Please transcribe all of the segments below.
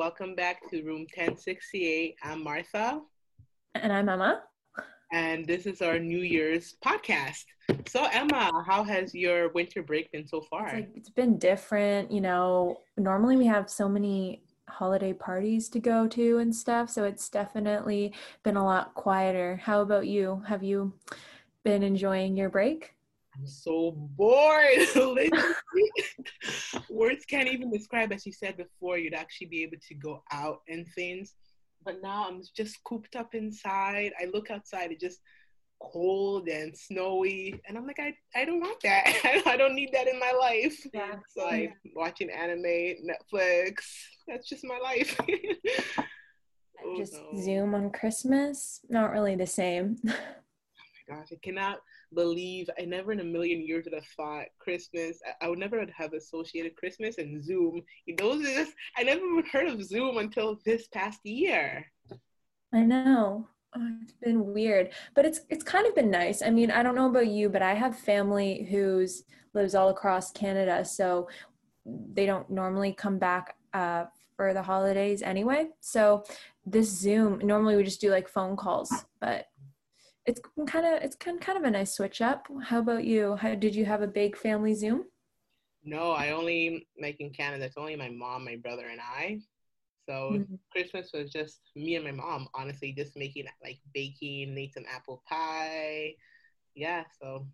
Welcome back to room 1068. I'm Martha. And I'm Emma. And this is our New Year's podcast. So, Emma, how has your winter break been so far? It's, like, it's been different. You know, normally we have so many holiday parties to go to and stuff. So it's definitely been a lot quieter. How about you? Have you been enjoying your break? I'm so bored. Words can't even describe, as you said before, you'd actually be able to go out and things. But now I'm just cooped up inside. I look outside, it just cold and snowy and i'm like i, I don't want that i don't need that in my life yeah. so like watching anime netflix that's just my life oh, just no. zoom on christmas not really the same oh my gosh i cannot believe I never in a million years would have thought Christmas. I, I would never have associated Christmas and Zoom. Those just I never heard of Zoom until this past year. I know. Oh, it's been weird, but it's it's kind of been nice. I mean, I don't know about you, but I have family who's lives all across Canada, so they don't normally come back uh, for the holidays anyway. So this Zoom normally we just do like phone calls, but it's kind of it's kind kind of a nice switch up. How about you? How did you have a big family Zoom? No, I only like in Canada. It's only my mom, my brother, and I. So mm-hmm. Christmas was just me and my mom. Honestly, just making like baking, made some apple pie. Yeah, so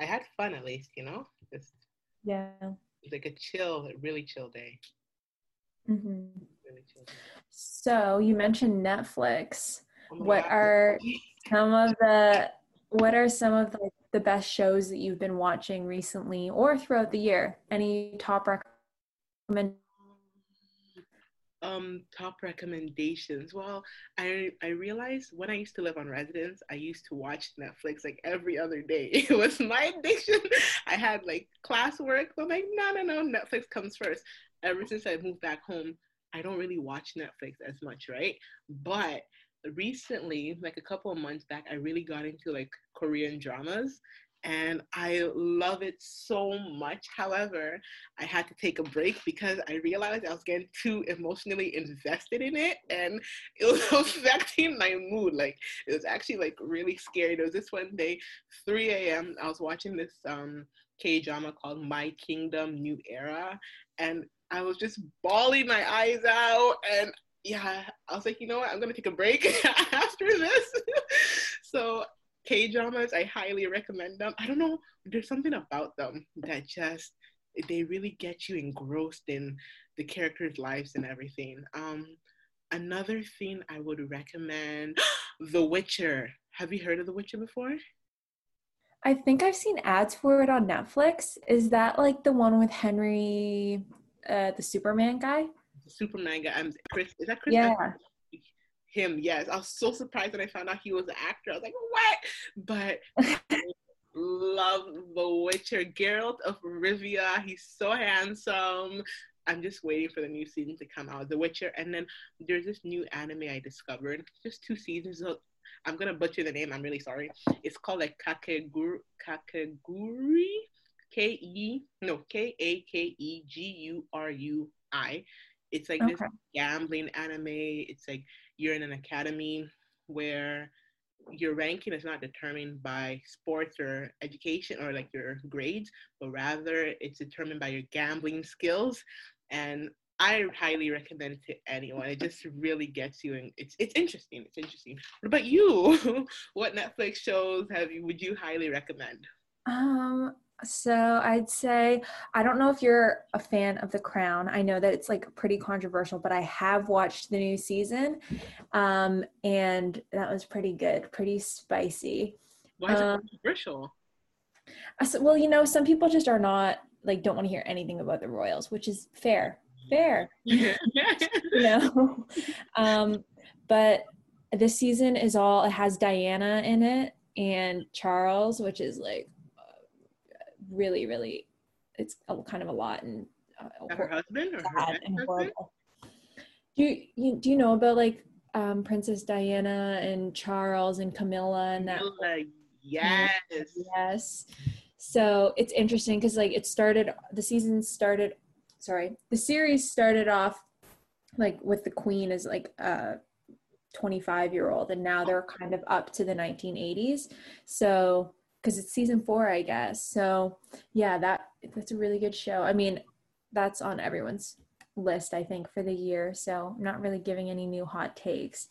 I had fun at least, you know. Just yeah, like a chill, really chill day. Mm-hmm. Really chill day. So you mentioned Netflix. Oh what God. are some of the what are some of the, the best shows that you've been watching recently or throughout the year? Any top recommendations? Um, top recommendations. Well, I I realized when I used to live on residence, I used to watch Netflix like every other day. It was my addiction. I had like classwork. So I'm like, no, no, no, Netflix comes first. Ever since I moved back home, I don't really watch Netflix as much, right? But recently, like a couple of months back, I really got into like Korean dramas and I love it so much. However, I had to take a break because I realized I was getting too emotionally invested in it and it was affecting my mood. Like it was actually like really scary. There was this one day, 3 a.m. I was watching this um K drama called My Kingdom New Era and I was just bawling my eyes out and yeah, I was like, you know what, I'm gonna take a break after this. so K dramas, I highly recommend them. I don't know, there's something about them that just they really get you engrossed in the characters' lives and everything. Um, another thing I would recommend, The Witcher. Have you heard of The Witcher before? I think I've seen ads for it on Netflix. Is that like the one with Henry, uh, the Superman guy? Superman guy. I'm Chris. Is that Chris? Yeah. Him, yes. I was so surprised when I found out he was an actor. I was like, what? But love The Witcher. Geralt of Rivia. He's so handsome. I'm just waiting for the new season to come out. The Witcher, and then there's this new anime I discovered. Just two seasons. So I'm gonna butcher the name. I'm really sorry. It's called like Kakeguru. Kakeguri. K E no K A K E G U R U I. It's like okay. this gambling anime. It's like you're in an academy where your ranking is not determined by sports or education or like your grades, but rather it's determined by your gambling skills. And I highly recommend it to anyone. It just really gets you, and it's it's interesting. It's interesting. What about you? what Netflix shows have you? Would you highly recommend? Um, so I'd say I don't know if you're a fan of The Crown. I know that it's like pretty controversial, but I have watched the new season, um, and that was pretty good, pretty spicy. Why is um, it controversial? So, well, you know, some people just are not like don't want to hear anything about the royals, which is fair, fair. you know, um, but this season is all it has Diana in it and Charles, which is like really, really, it's a, kind of a lot and uh, her husband or her and horrible. Do you, you do you know about like um, Princess Diana and Charles and Camilla and that? Camilla, yes, yes. So it's interesting because like it started, the season started, sorry, the series started off like with the queen as like a 25 year old and now they're kind of up to the 1980s so because it's season four i guess so yeah that that's a really good show i mean that's on everyone's list i think for the year so i'm not really giving any new hot takes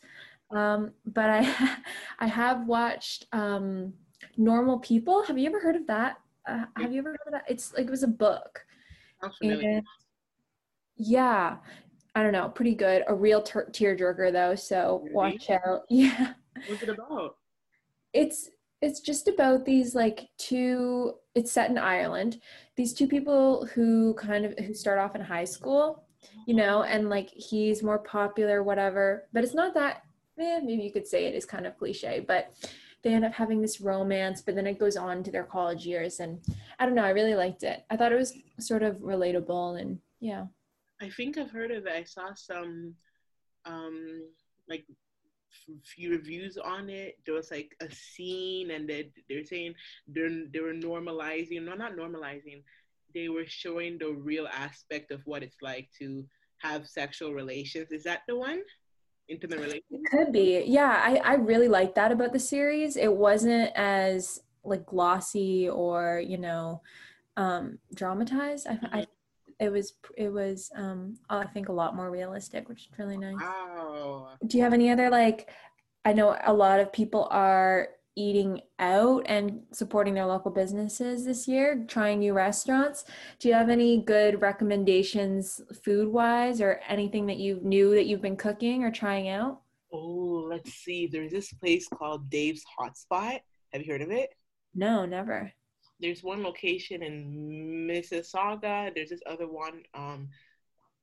um, but i i have watched um, normal people have you ever heard of that uh, have you ever heard of that it's like it was a book and, yeah I don't know, pretty good. A real ter- tearjerker though, so really? watch out. Yeah. What's it about? It's it's just about these like two. It's set in Ireland. These two people who kind of who start off in high school, you know, and like he's more popular, whatever. But it's not that. Eh, maybe you could say it is kind of cliche, but they end up having this romance, but then it goes on to their college years. And I don't know, I really liked it. I thought it was sort of relatable and yeah. I think I've heard of it. I saw some um like few reviews on it. There was like a scene, and they they're saying they're they were normalizing. No, not normalizing. They were showing the real aspect of what it's like to have sexual relations. Is that the one? Intimate relations. It could be. Yeah, I I really like that about the series. It wasn't as like glossy or you know um dramatized. I, I it was it was um I think a lot more realistic, which is really nice. Wow. Do you have any other like I know a lot of people are eating out and supporting their local businesses this year, trying new restaurants. Do you have any good recommendations food wise or anything that you knew that you've been cooking or trying out? Oh, let's see. There's this place called Dave's Hotspot. Have you heard of it? No, never there's one location in Mississauga. There's this other one um,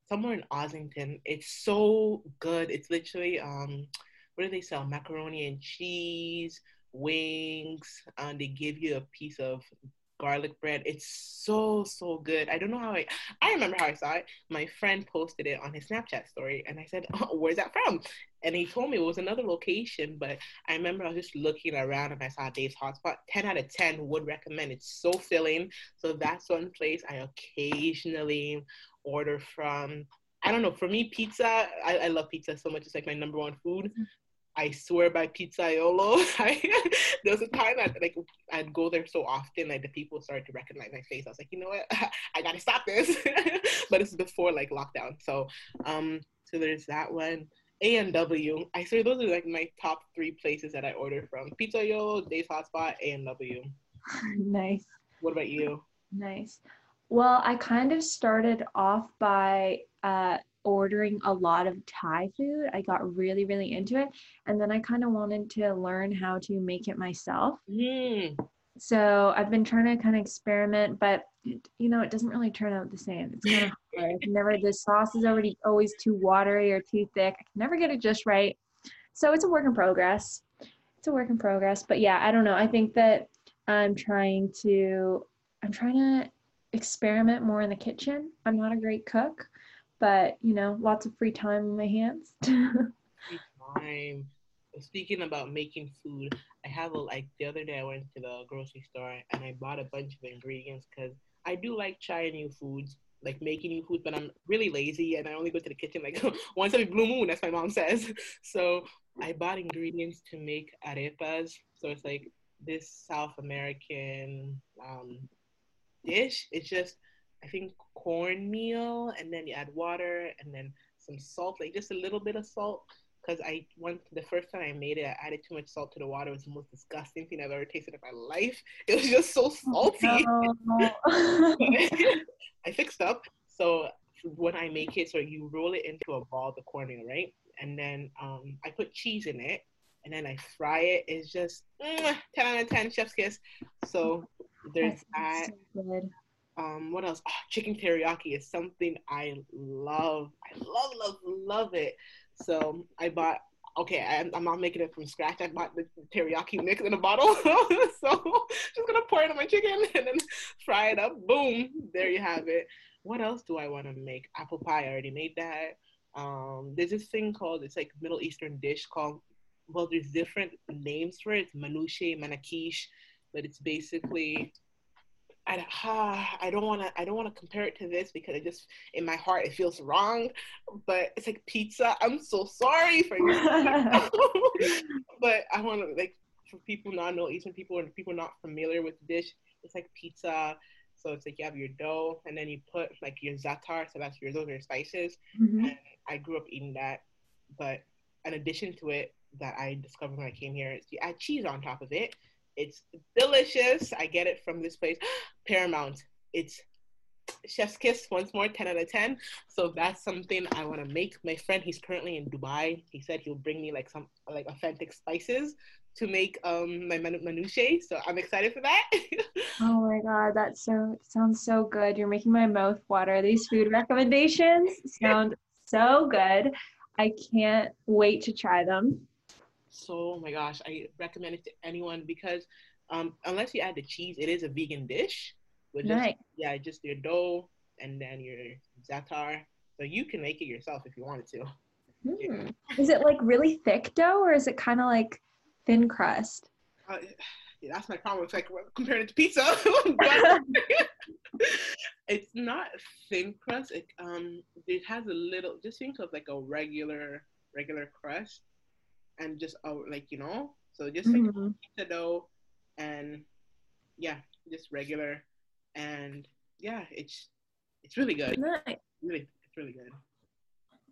somewhere in Ossington. It's so good. It's literally um, what do they sell? Macaroni and cheese, wings, and they give you a piece of garlic bread. It's so so good. I don't know how I I remember how I saw it. My friend posted it on his Snapchat story and I said, oh, "Where's that from?" And he told me it was another location, but I remember I was just looking around and I saw Dave's Hotspot. 10 out of 10 would recommend. It's so filling. So that's one place I occasionally order from. I don't know. For me, pizza, I, I love pizza so much. It's like my number one food. I swear by Pizzaiolo. there was a time that like I'd go there so often, like the people started to recognize my face. I was like, you know what, I gotta stop this. but it's before like lockdown, so um, so there's that one. A and W. I swear those are like my top three places that I order from: Pizzaiolo, Dave's Hotspot, A and W. Nice. What about you? Nice. Well, I kind of started off by uh, ordering a lot of Thai food. I got really, really into it. And then I kind of wanted to learn how to make it myself. Mm. So I've been trying to kind of experiment, but it, you know, it doesn't really turn out the same. It's kind of hard. never, the sauce is already always too watery or too thick. I can never get it just right. So it's a work in progress. It's a work in progress. But yeah, I don't know. I think that I'm trying to, I'm trying to experiment more in the kitchen. I'm not a great cook but you know, lots of free time in my hands. free time. Speaking about making food, I have a like the other day I went to the grocery store and I bought a bunch of ingredients because I do like trying new foods, like making new food, but I'm really lazy and I only go to the kitchen like once every blue moon, as my mom says. So I bought ingredients to make arepas. So it's like this South American um, dish. It's just I think cornmeal, and then you add water, and then some salt, like just a little bit of salt. Because I went the first time I made it, I added too much salt to the water. It was the most disgusting thing I've ever tasted in my life. It was just so salty. No. I fixed up. So when I make it, so you roll it into a ball, the cornmeal, right? And then um, I put cheese in it, and then I fry it. It's just mm, 10 out of 10, chef's kiss. So there's that. So um, what else? Oh, chicken teriyaki is something I love. I love, love, love it. So I bought. Okay, I, I'm not making it from scratch. I bought the teriyaki mix in a bottle, so just gonna pour it on my chicken and then fry it up. Boom, there you have it. What else do I want to make? Apple pie. I already made that. Um, there's this thing called it's like Middle Eastern dish called. Well, there's different names for it. It's manuche, manakish, but it's basically I, uh, I don't want to I don't want to compare it to this because it just in my heart it feels wrong, but it's like pizza. I'm so sorry for you, but I want to like for people not know Asian people and people not familiar with the dish. It's like pizza. So it's like you have your dough and then you put like your za'atar, so that's your those are your spices. Mm-hmm. And I grew up eating that, but in addition to it, that I discovered when I came here is you add cheese on top of it it's delicious. I get it from this place, Paramount. It's chef's kiss once more 10 out of 10 so that's something i want to make. My friend he's currently in dubai. He said he'll bring me like some like authentic spices to make um my manouche so i'm excited for that. Oh my god that so sounds so good. You're making my mouth water. These food recommendations sound so good. I can't wait to try them so oh my gosh, I recommend it to anyone because um, unless you add the cheese, it is a vegan dish. With just, nice. Yeah, just your dough and then your za'atar. So you can make it yourself if you wanted to. Hmm. Yeah. Is it like really thick dough or is it kind of like thin crust? Uh, yeah, that's my problem. It's like comparing it to pizza. it's not thin crust. It um it has a little. Just think of like a regular regular crust, and just oh, like you know, so just like mm-hmm. pizza dough, and yeah, just regular, and yeah, it's it's really good. Nice. Really, it's really good.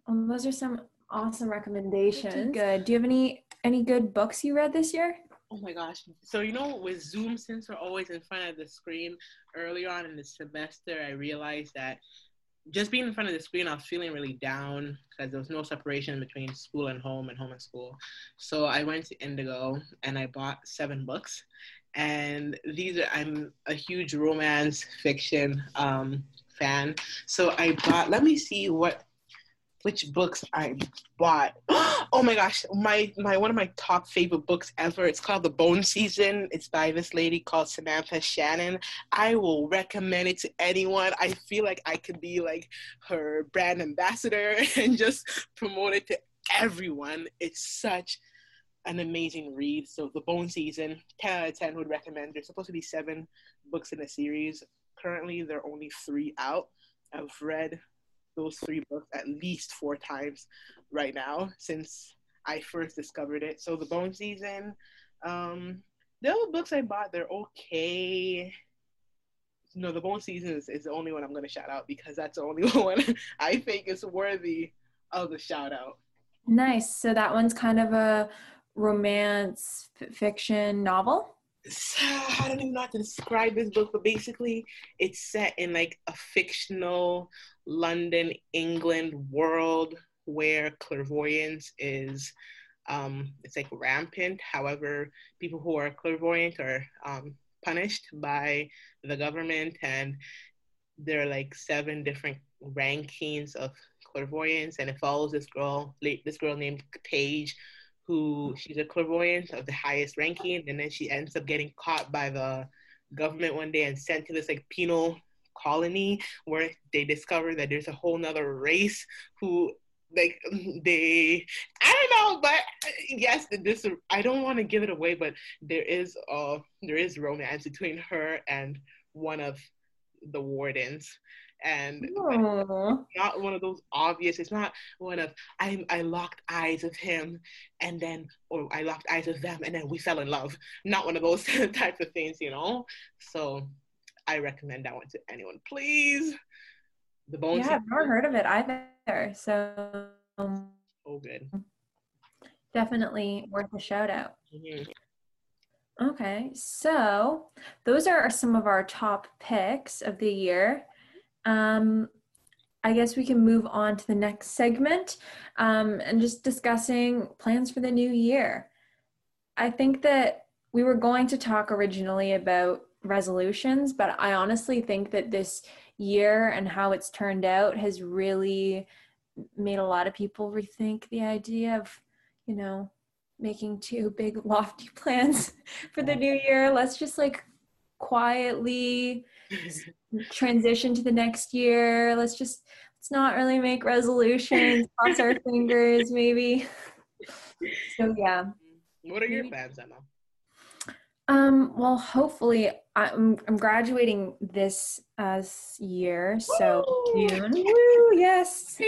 Um, those are some awesome recommendations. Good. Do you have any any good books you read this year? Oh my gosh. So, you know, with Zoom, since we're always in front of the screen, earlier on in the semester, I realized that just being in front of the screen, I was feeling really down because there was no separation between school and home and home and school. So I went to Indigo and I bought seven books. And these are, I'm a huge romance fiction um, fan. So I bought, let me see what which books I bought. Oh my gosh, my my one of my top favorite books ever. It's called The Bone Season. It's by this lady called Samantha Shannon. I will recommend it to anyone. I feel like I could be like her brand ambassador and just promote it to everyone. It's such an amazing read. So The Bone Season, 10 out of 10 would recommend. There's supposed to be seven books in the series. Currently, there are only three out. I've read those three books at least four times right now since I first discovered it. So the Bone Season, um, the other books I bought, they're okay. No, the Bone Season is, is the only one I'm going to shout out because that's the only one I think is worthy of the shout out. Nice. So that one's kind of a romance f- fiction novel. I don't even know how to describe this book, but basically, it's set in like a fictional London, England world where clairvoyance is um, it's like rampant. However, people who are clairvoyant are um, punished by the government, and there are like seven different rankings of clairvoyance, and it follows this girl, this girl named Paige, who she's a clairvoyant of the highest ranking, and then she ends up getting caught by the government one day and sent to this like penal colony where they discover that there's a whole nother race who like they i don't know but yes this i don't want to give it away but there is uh there is romance between her and one of the wardens. And not one of those obvious it's not one of i i locked eyes with him and then or i locked eyes with them and then we fell in love. Not one of those types of things you know? So i recommend that one to anyone please the bones yeah i've never heard of it either so oh good definitely worth a shout out mm-hmm. Okay, so those are some of our top picks of the year. Um, I guess we can move on to the next segment um, and just discussing plans for the new year. I think that we were going to talk originally about resolutions, but I honestly think that this year and how it's turned out has really made a lot of people rethink the idea of, you know, making two big lofty plans for the new year. Let's just like quietly transition to the next year. Let's just let's not really make resolutions, cross our fingers maybe. So yeah. What are your plans, Emma? Um, well, hopefully, I'm I'm graduating this uh, year, so Woo! June. Woo, yes.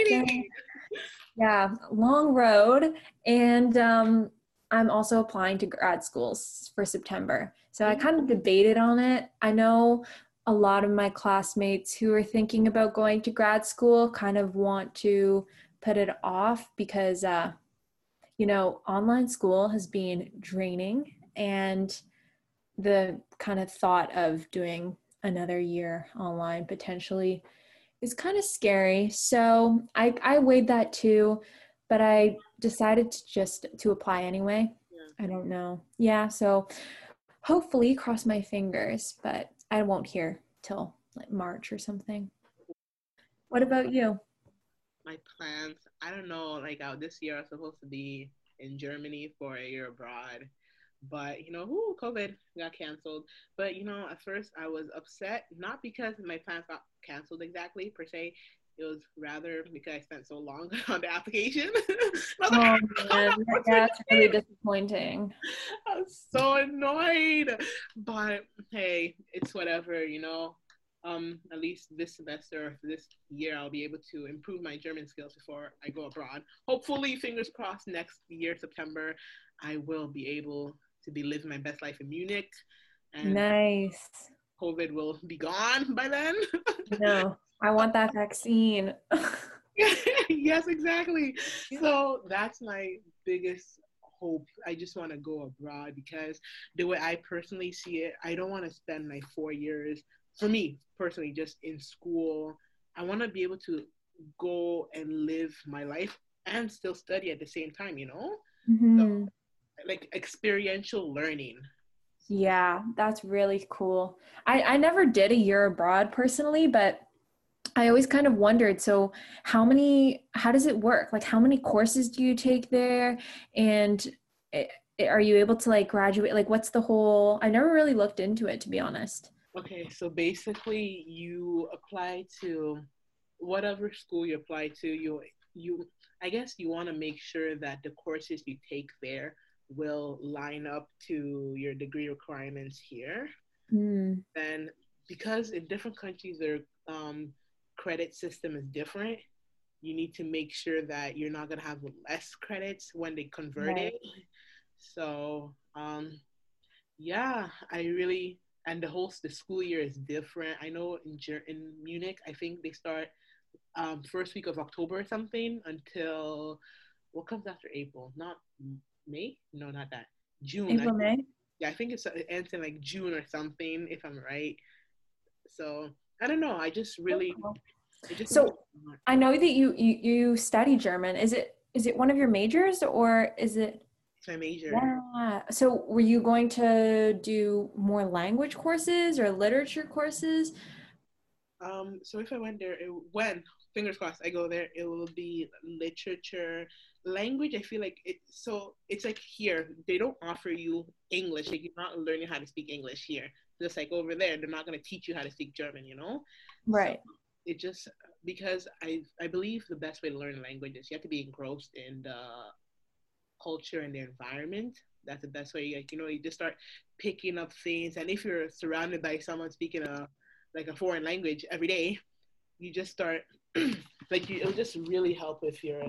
Yeah, long road, and um, I'm also applying to grad schools for September. So I kind of debated on it. I know a lot of my classmates who are thinking about going to grad school kind of want to put it off because, uh, you know, online school has been draining and the kind of thought of doing another year online potentially is kind of scary. So I, I weighed that too, but I decided to just to apply anyway. Yeah. I don't know. Yeah, so hopefully cross my fingers, but I won't hear till like March or something. What about you? My plans, I don't know, like out this year I was supposed to be in Germany for a year abroad. But you know, who COVID got canceled. But you know, at first I was upset, not because my plans got canceled exactly per se. It was rather because I spent so long on the application. oh man, that's really disappointing. I was so annoyed, but hey, it's whatever, you know. Um, at least this semester, this year, I'll be able to improve my German skills before I go abroad. Hopefully, fingers crossed, next year, September, I will be able to be living my best life in Munich. And nice. COVID will be gone by then. no, I want that vaccine. yes, exactly. So that's my biggest hope. I just want to go abroad because the way I personally see it, I don't want to spend my four years, for me personally, just in school. I want to be able to go and live my life and still study at the same time, you know? Mm-hmm. So, like experiential learning. Yeah, that's really cool. I, I never did a year abroad personally, but I always kind of wondered so how many how does it work? Like how many courses do you take there and it, are you able to like graduate like what's the whole I never really looked into it to be honest. Okay, so basically you apply to whatever school you apply to, you you I guess you want to make sure that the courses you take there will line up to your degree requirements here. Mm. Then because in different countries their um, credit system is different, you need to make sure that you're not gonna have less credits when they convert right. it. So um, yeah, I really and the whole the school year is different. I know in in Munich, I think they start um, first week of October or something until what comes after April? Not May? No, not that. June. April, May? Yeah, I think it's it ends in like June or something, if I'm right. So I don't know. I just really. Just so I know that you, you you study German. Is it is it one of your majors or is it? It's my major. Yeah. So were you going to do more language courses or literature courses? Um. So if I went there, it, when fingers crossed I go there, it will be literature, language. I feel like it's so it's like here they don't offer you English. Like you're not learning how to speak English here. Just like over there, they're not going to teach you how to speak German. You know, right? So it just because I I believe the best way to learn a language is you have to be engrossed in the culture and the environment. That's the best way. Like you know, you just start picking up things, and if you're surrounded by someone speaking a like a foreign language every day, you just start like you, it'll just really help with your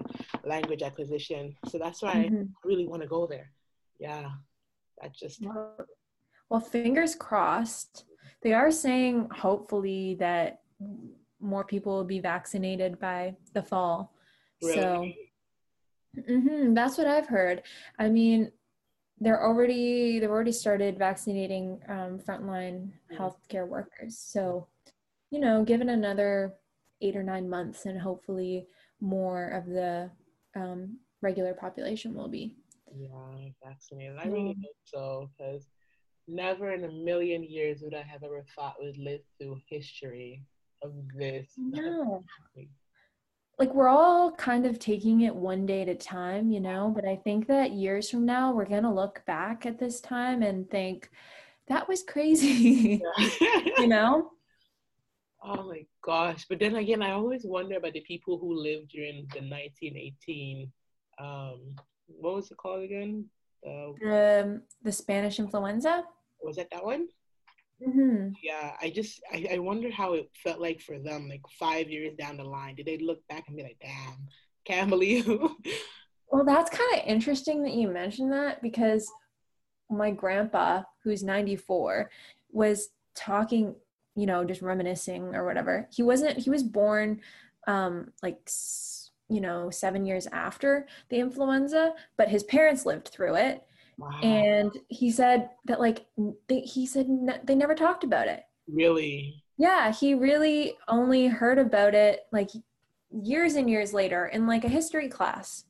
language acquisition. So that's why mm-hmm. I really want to go there. Yeah, that just. Well, fingers crossed. They are saying hopefully that more people will be vaccinated by the fall. Really? So mm-hmm, that's what I've heard. I mean, they're already they've already started vaccinating um, frontline healthcare workers. So, you know, given another eight or nine months, and hopefully more of the um, regular population will be. Yeah, vaccinated. I really hope so because never in a million years would I have ever thought we'd live through history of this. No. like we're all kind of taking it one day at a time, you know, but I think that years from now we're going to look back at this time and think that was crazy. you know? Oh my gosh. But then again, I always wonder about the people who lived during the 1918, um, what was it called again? Uh, the, the Spanish influenza? Was that that one? Mm-hmm. Yeah, I just I, I wonder how it felt like for them, like five years down the line. Did they look back and be like, "Damn, can't believe"? well, that's kind of interesting that you mentioned that because my grandpa, who's 94, was talking, you know, just reminiscing or whatever. He wasn't. He was born, um, like you know, seven years after the influenza, but his parents lived through it Wow. And he said that like they, he said they never talked about it. Really? Yeah, he really only heard about it like years and years later in like a history class.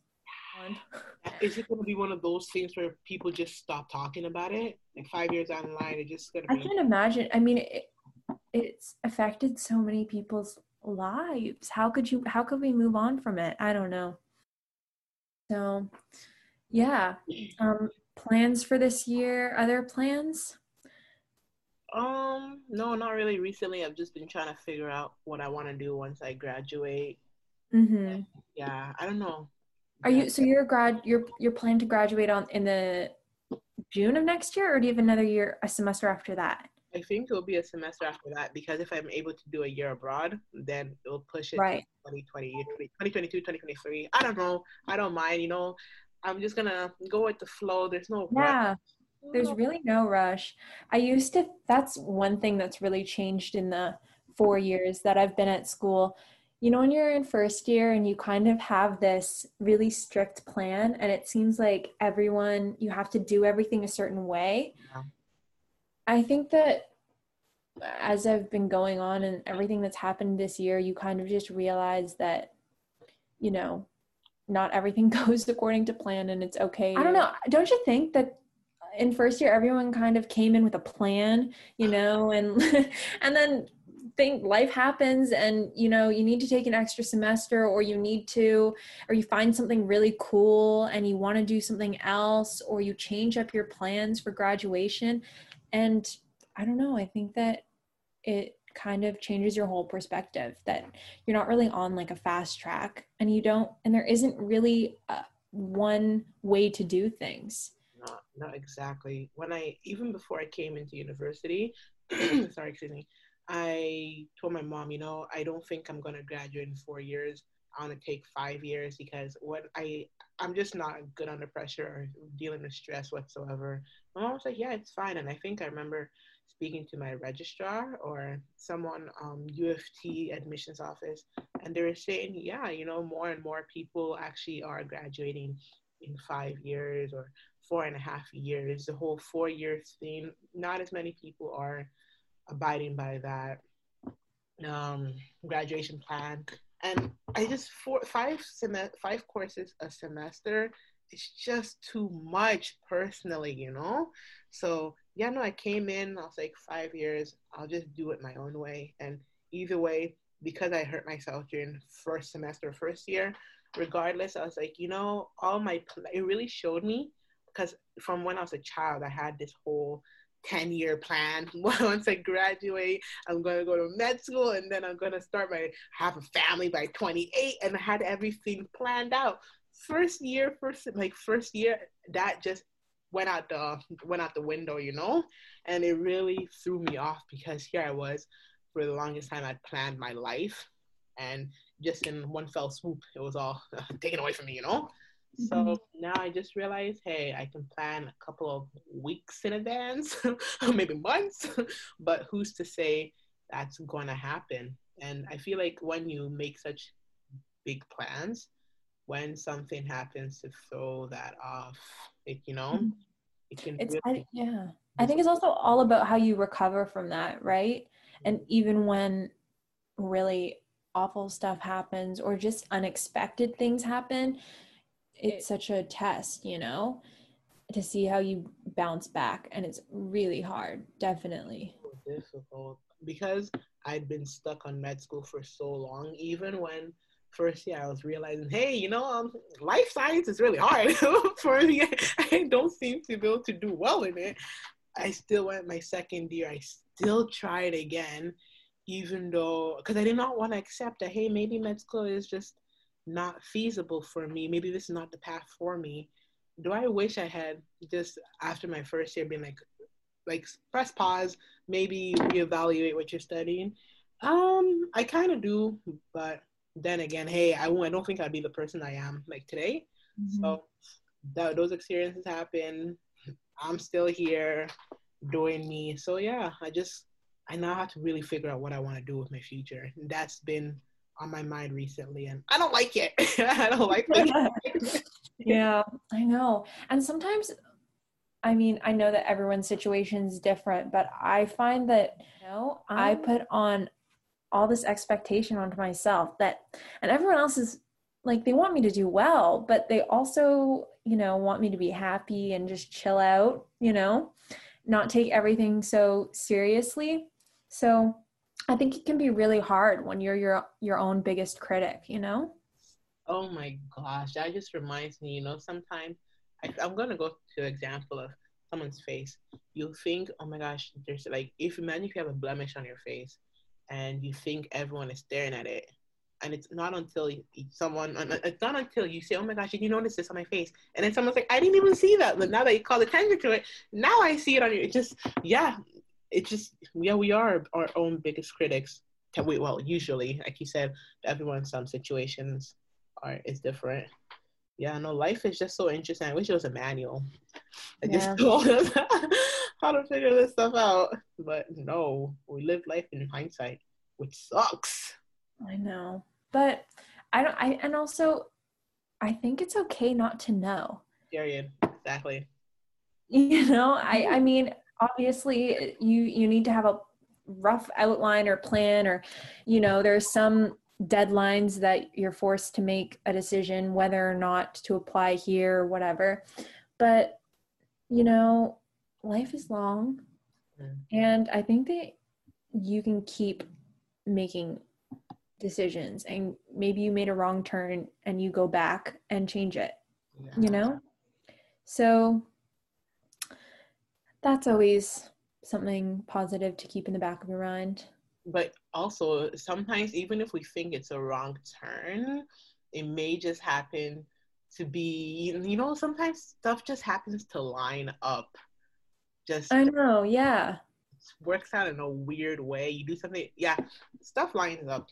Is it going to be one of those things where people just stop talking about it? Like five years down the line, it just going to be. I can't imagine. I mean, it, it's affected so many people's lives. How could you? How could we move on from it? I don't know. So, yeah. Um, plans for this year? Other plans? Um, no, not really. Recently, I've just been trying to figure out what I want to do once I graduate. Mm-hmm. Yeah, I don't know. Are you so you're grad you're you're planning to graduate on in the June of next year, or do you have another year a semester after that? I think it'll be a semester after that because if I'm able to do a year abroad, then it'll push it right. to 2020, 2022, 2023. I don't know. I don't mind. You know, I'm just gonna go with the flow. There's no yeah. Rush. There's really no rush. I used to. That's one thing that's really changed in the four years that I've been at school. You know, when you're in first year and you kind of have this really strict plan, and it seems like everyone you have to do everything a certain way. Yeah. I think that as I've been going on and everything that's happened this year, you kind of just realize that, you know, not everything goes according to plan and it's okay. I don't know. Don't you think that in first year everyone kind of came in with a plan, you know, and and then think life happens and you know you need to take an extra semester or you need to or you find something really cool and you want to do something else or you change up your plans for graduation and i don't know i think that it kind of changes your whole perspective that you're not really on like a fast track and you don't and there isn't really a, one way to do things. Not not exactly. When i even before i came into university sorry excuse me i told my mom you know i don't think i'm going to graduate in four years. I want to take five years because what i i'm just not good under pressure or dealing with stress whatsoever. My mom was like yeah it's fine. And i think i remember speaking to my registrar or someone um U of T admissions office and they were saying yeah you know more and more people actually are graduating in five years or four and a half years. The whole four years thing not as many people are abiding by that um, graduation plan and i just four five sem- five courses a semester it's just too much personally you know so yeah, no, I came in, I was like, five years, I'll just do it my own way. And either way, because I hurt myself during first semester, first year, regardless, I was like, you know, all my, it really showed me because from when I was a child, I had this whole 10 year plan. Once I graduate, I'm going to go to med school and then I'm going to start my, have a family by 28. And I had everything planned out. First year, first, like first year, that just went out the went out the window, you know, and it really threw me off because here I was for the longest time I'd planned my life, and just in one fell swoop, it was all taken away from me, you know. Mm-hmm. So now I just realized, hey, I can plan a couple of weeks in advance, maybe months, but who's to say that's going to happen? And I feel like when you make such big plans, when something happens to throw that off, it, you know, mm-hmm. it can it's really- I, yeah. I think it's also all about how you recover from that, right? And even when really awful stuff happens or just unexpected things happen, it's such a test, you know, to see how you bounce back. And it's really hard, definitely. Difficult because I'd been stuck on med school for so long, even when first year, I was realizing, hey, you know, um, life science is really hard for me. I don't seem to be able to do well in it. I still went my second year. I still tried again, even though, because I did not want to accept that, hey, maybe med school is just not feasible for me. Maybe this is not the path for me. Do I wish I had just after my first year been like, like press pause, maybe reevaluate what you're studying. Um, I kind of do, but then again, hey, I, I don't think I'd be the person I am like today. Mm-hmm. So that, those experiences happen. I'm still here doing me. So yeah, I just I now have to really figure out what I want to do with my future. And that's been on my mind recently and I don't like it. I don't like it. yeah, I know. And sometimes I mean, I know that everyone's situation is different, but I find that you know, I um, put on all this expectation onto myself that and everyone else is like they want me to do well, but they also, you know, want me to be happy and just chill out, you know, not take everything so seriously. So I think it can be really hard when you're your your own biggest critic, you know? Oh my gosh, that just reminds me, you know, sometimes I, I'm gonna go to example of someone's face. You think, oh my gosh, there's like if imagine if you have a blemish on your face and you think everyone is staring at it. And it's not until someone, uh, uh, it's not until you say, oh my gosh, did you notice this on my face? And then someone's like, I didn't even see that. But now that you call attention to it, now I see it on you. It just, yeah, it's just yeah we are our own biggest critics we, well usually like you said everyone in some situations are is different. Yeah no life is just so interesting. I wish it was a manual i yeah. just told us how to figure this stuff out. But no we live life in hindsight which sucks. I know. But i don't i and also i think it's okay not to know. Period. Exactly. You know i i mean obviously you you need to have a rough outline or plan or you know there's some deadlines that you're forced to make a decision whether or not to apply here or whatever but you know life is long mm. and i think that you can keep making decisions and maybe you made a wrong turn and you go back and change it yeah. you know so that's always something positive to keep in the back of your mind. But also, sometimes even if we think it's a wrong turn, it may just happen to be, you know, sometimes stuff just happens to line up. Just I know, yeah. Works out in a weird way. You do something, yeah, stuff lines up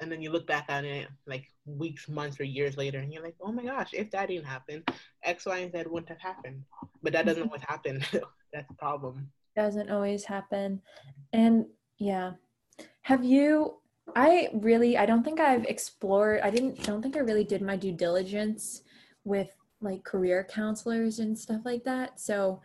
and then you look back on it like weeks, months, or years later, and you're like, oh my gosh, if that didn't happen, X, Y, and Z wouldn't have happened. But that doesn't mm-hmm. always happen. That's the problem. Doesn't always happen. And yeah. Have you I really I don't think I've explored I didn't don't think I really did my due diligence with like career counselors and stuff like that. So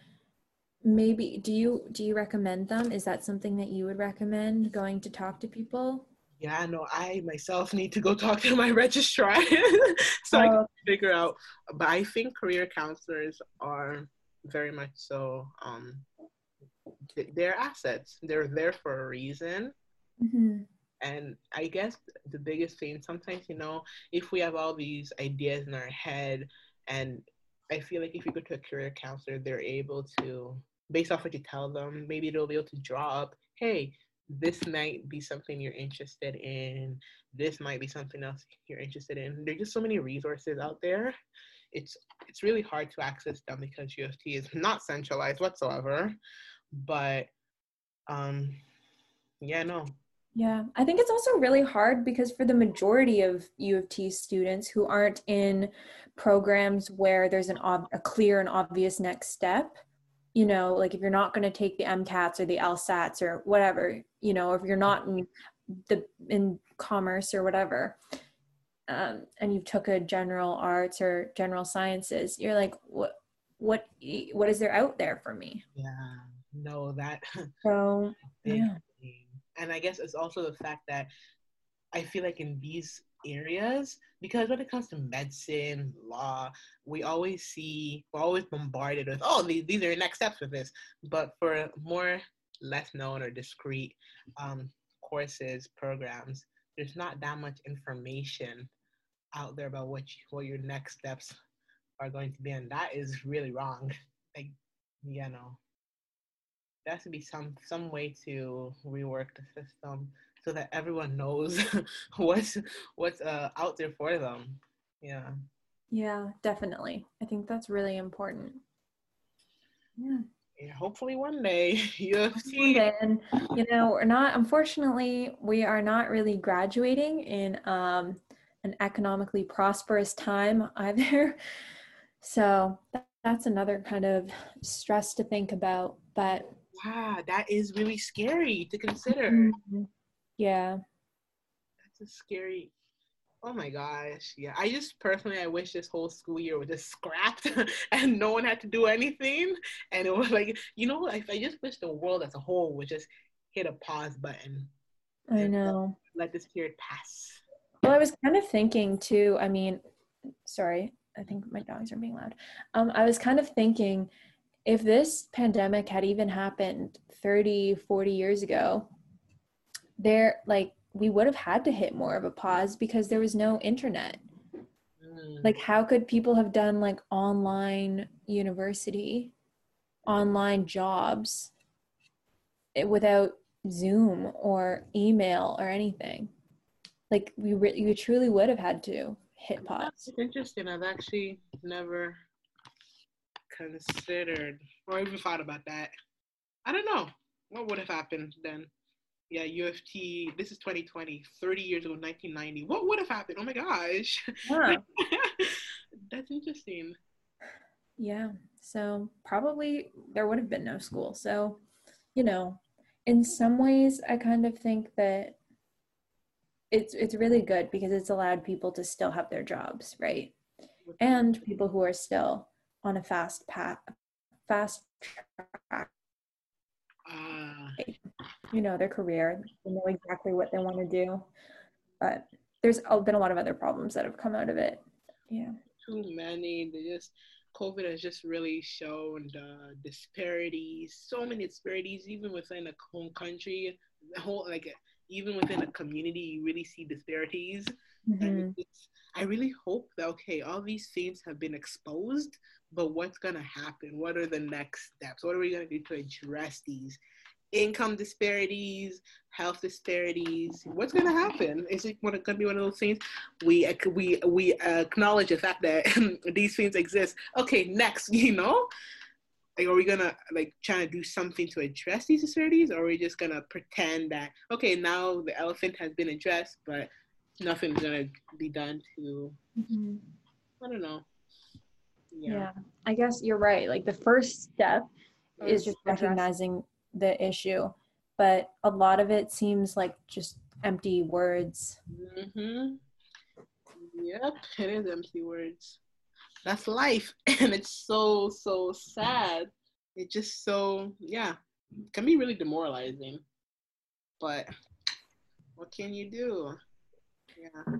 maybe do you do you recommend them? Is that something that you would recommend going to talk to people? Yeah, no, I myself need to go talk to my registrar so I can oh. figure out. But I think career counselors are very much so. Um, they're assets. They're there for a reason. Mm-hmm. And I guess the biggest thing sometimes, you know, if we have all these ideas in our head, and I feel like if you go to a career counselor, they're able to, based off what you tell them, maybe they'll be able to draw up, hey, this might be something you're interested in. This might be something else you're interested in. There's just so many resources out there. It's it's really hard to access them because U of T is not centralized whatsoever. But um yeah, no. Yeah, I think it's also really hard because for the majority of U of T students who aren't in programs where there's an ob- a clear and obvious next step, you know, like if you're not going to take the MCATs or the LSATs or whatever, you know, if you're not in the in commerce or whatever, um, and you took a general arts or general sciences, you're like, what, what, what is there out there for me? Yeah, no, that. So yeah, and I guess it's also the fact that I feel like in these areas because when it comes to medicine, law, we always see, we're always bombarded with, oh, these, these are your next steps with this. But for more less known or discrete um, courses, programs, there's not that much information out there about what, you, what your next steps are going to be. And that is really wrong. Like, you know, there has to be some some way to rework the system so that everyone knows what's what's uh, out there for them. Yeah. Yeah, definitely. I think that's really important. Yeah. Yeah, hopefully one day U of T. And you know, we're not. Unfortunately, we are not really graduating in um, an economically prosperous time either. So that's another kind of stress to think about. But wow, that is really scary to consider. Mm-hmm. Yeah, that's a scary Oh my gosh. Yeah. I just personally I wish this whole school year was just scrapped and no one had to do anything. And it was like, you know, I, I just wish the world as a whole would just hit a pause button. I know. Let this period pass. Well, I was kind of thinking too, I mean, sorry, I think my dogs are being loud. Um, I was kind of thinking if this pandemic had even happened 30, 40 years ago, there like we would have had to hit more of a pause because there was no internet. Mm. Like, how could people have done like online university, online jobs eh, without Zoom or email or anything? Like, we, re- we truly would have had to hit pause. It's interesting. I've actually never considered or even thought about that. I don't know what would have happened then yeah, UFT, this is 2020, 30 years ago, 1990. What would have happened? Oh my gosh. Yeah. That's interesting. Yeah. So probably there would have been no school. So, you know, in some ways I kind of think that it's it's really good because it's allowed people to still have their jobs, right? And people who are still on a fast path fast track. You know their career. They know exactly what they want to do. But there's been a lot of other problems that have come out of it. Yeah. Too many. They just covid has just really shown the disparities so many disparities even within a home country the whole like even within a community you really see disparities. Mm-hmm. i really hope that okay all these things have been exposed but what's going to happen? What are the next steps? What are we going to do to address these income disparities, health disparities. What's going to happen? Is it going to be one of those things? We we we acknowledge the fact that these things exist. Okay, next, you know. Like, are we gonna like try to do something to address these disparities, or are we just gonna pretend that okay, now the elephant has been addressed, but nothing's gonna be done to? Mm-hmm. I don't know. Yeah. yeah, I guess you're right. Like the first step is just recognizing the issue, but a lot of it seems like just empty words. Mm-hmm. Yep, it is empty words. That's life, and it's so so sad. It's just so yeah, can be really demoralizing. But what can you do? Yeah.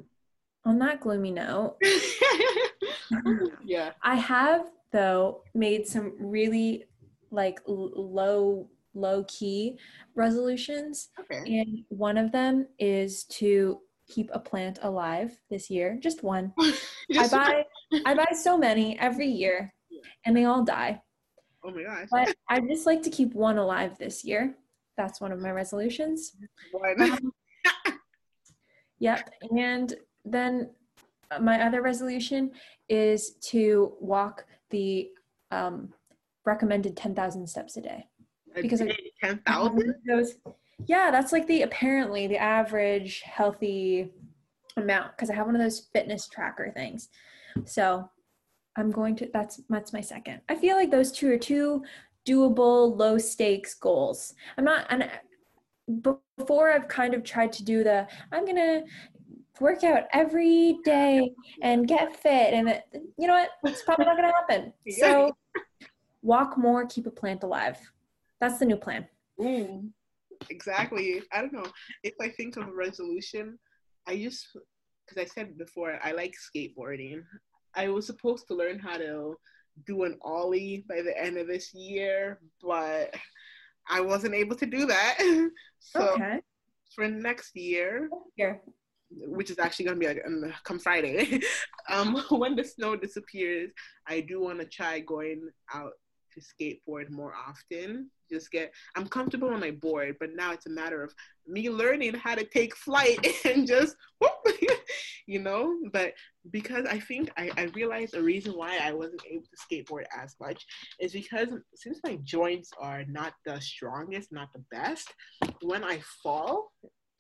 On that gloomy note, yeah, I have though made some really like low low key resolutions. Okay. And one of them is to keep a plant alive this year. Just one. I buy I buy so many every year and they all die. Oh my gosh. But I just like to keep one alive this year. That's one of my resolutions. One. Um, yep. And then my other resolution is to walk the um, recommended 10,000 steps a day because of ten thousand. Those, yeah, that's like the apparently the average healthy amount because I have one of those fitness tracker things. So I'm going to. That's that's my second. I feel like those two are two doable, low stakes goals. I'm not. And before I've kind of tried to do the. I'm gonna work out every day and get fit and it, you know what it's probably not going to happen so walk more keep a plant alive that's the new plan. Mm, exactly. I don't know. If I think of a resolution, I just, because I said before, I like skateboarding. I was supposed to learn how to do an ollie by the end of this year, but I wasn't able to do that. so okay. for next year, yeah. which is actually going to be like um, come Friday, um, when the snow disappears, I do want to try going out to skateboard more often. Just get, I'm comfortable on my board, but now it's a matter of me learning how to take flight and just, whoop, you know. But because I think I, I realized a reason why I wasn't able to skateboard as much is because since my joints are not the strongest, not the best, when I fall,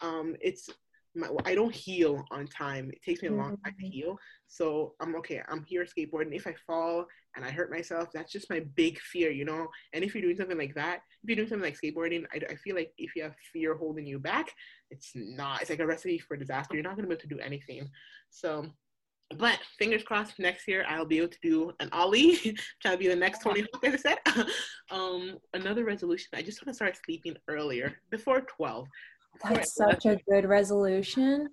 um, it's my, I don't heal on time. It takes me a long time to mm-hmm. heal. So I'm okay. I'm here skateboarding. If I fall and I hurt myself, that's just my big fear, you know. And if you're doing something like that, if you're doing something like skateboarding, I, I feel like if you have fear holding you back, it's not. It's like a recipe for disaster. You're not gonna be able to do anything. So, but fingers crossed, next year I'll be able to do an ollie. Try to be the next 20 as I said. um, another resolution. I just want to start sleeping earlier, before 12. That's such a good resolution.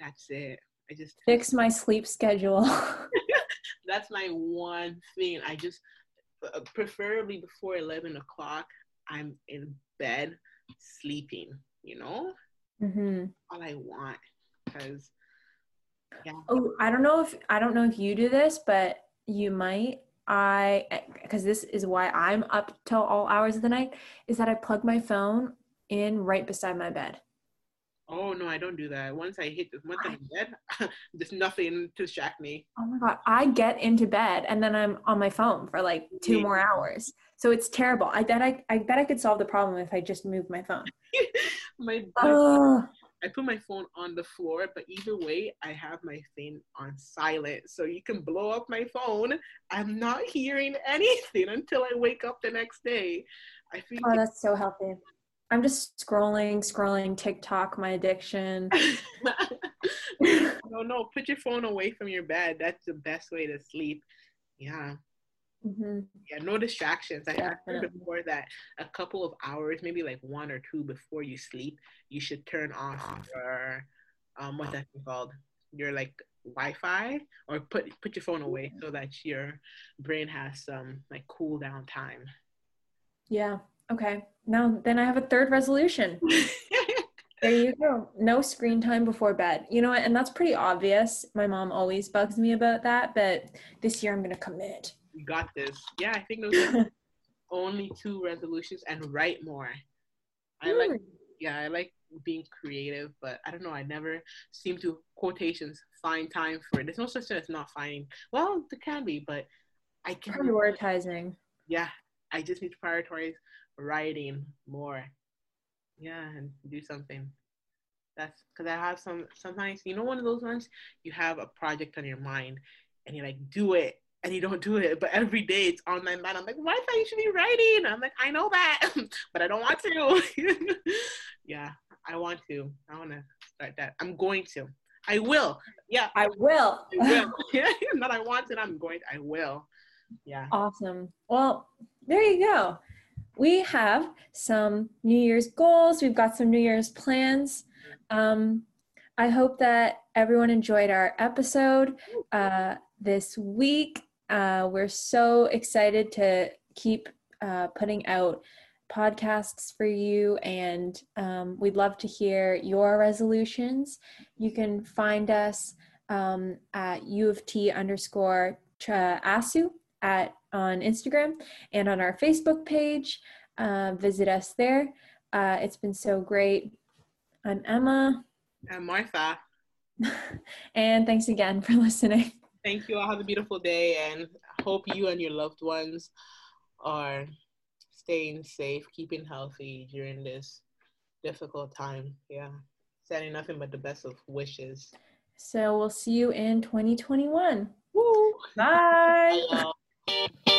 That's it. I just fix my sleep schedule. that's my one thing. I just uh, preferably before 11 o'clock, I'm in bed sleeping, you know? Mm-hmm. All I want. Because, yeah. Oh, I don't know if, I don't know if you do this, but you might. I, because this is why I'm up till all hours of the night, is that I plug my phone in right beside my bed. Oh no, I don't do that. Once I hit, once I'm in bed, there's nothing to distract me. Oh my god, I get into bed and then I'm on my phone for like two more hours. So it's terrible. I bet I, I bet I could solve the problem if I just moved my phone. my, my I put my phone on the floor, but either way, I have my thing on silent. So you can blow up my phone. I'm not hearing anything until I wake up the next day. I think. Oh, that's so healthy. I'm just scrolling, scrolling TikTok, my addiction. no, no, put your phone away from your bed. That's the best way to sleep. Yeah. Mm-hmm. Yeah, no distractions. I heard before that a couple of hours, maybe like one or two before you sleep, you should turn off your um what's that called? Your like Wi-Fi or put put your phone away so that your brain has some like cool down time. Yeah. Okay. Now then I have a third resolution. there you go. No screen time before bed. You know what? And that's pretty obvious. My mom always bugs me about that, but this year I'm gonna commit. You got this. Yeah, I think those are only two resolutions and write more. I like hmm. yeah, I like being creative, but I don't know, I never seem to quotations find time for it. There's no such thing as not finding well, there can be, but I can prioritizing. Yeah. I just need to prioritize writing more. Yeah, and do something. That's because I have some sometimes you know one of those ones you have a project on your mind and you're like do it and you don't do it, but every day it's on my mind. I'm like, why thought you should be writing? I'm like, I know that, but I don't want to. yeah, I want to. I want to start that. I'm going to. I will. Yeah. I will. I will. yeah. Not I want it. I'm going. To. I will. Yeah. Awesome. Well, there you go we have some New Year's goals. We've got some New Year's plans. Um, I hope that everyone enjoyed our episode uh, this week. Uh, we're so excited to keep uh, putting out podcasts for you, and um, we'd love to hear your resolutions. You can find us um, at U of T underscore ASU at on Instagram and on our Facebook page. Uh, visit us there. Uh, it's been so great. I'm Emma. I'm Martha. and thanks again for listening. Thank you. All have a beautiful day and hope you and your loved ones are staying safe, keeping healthy during this difficult time. Yeah. Sending nothing but the best of wishes. So we'll see you in 2021. Woo! Bye. Bye Thank you.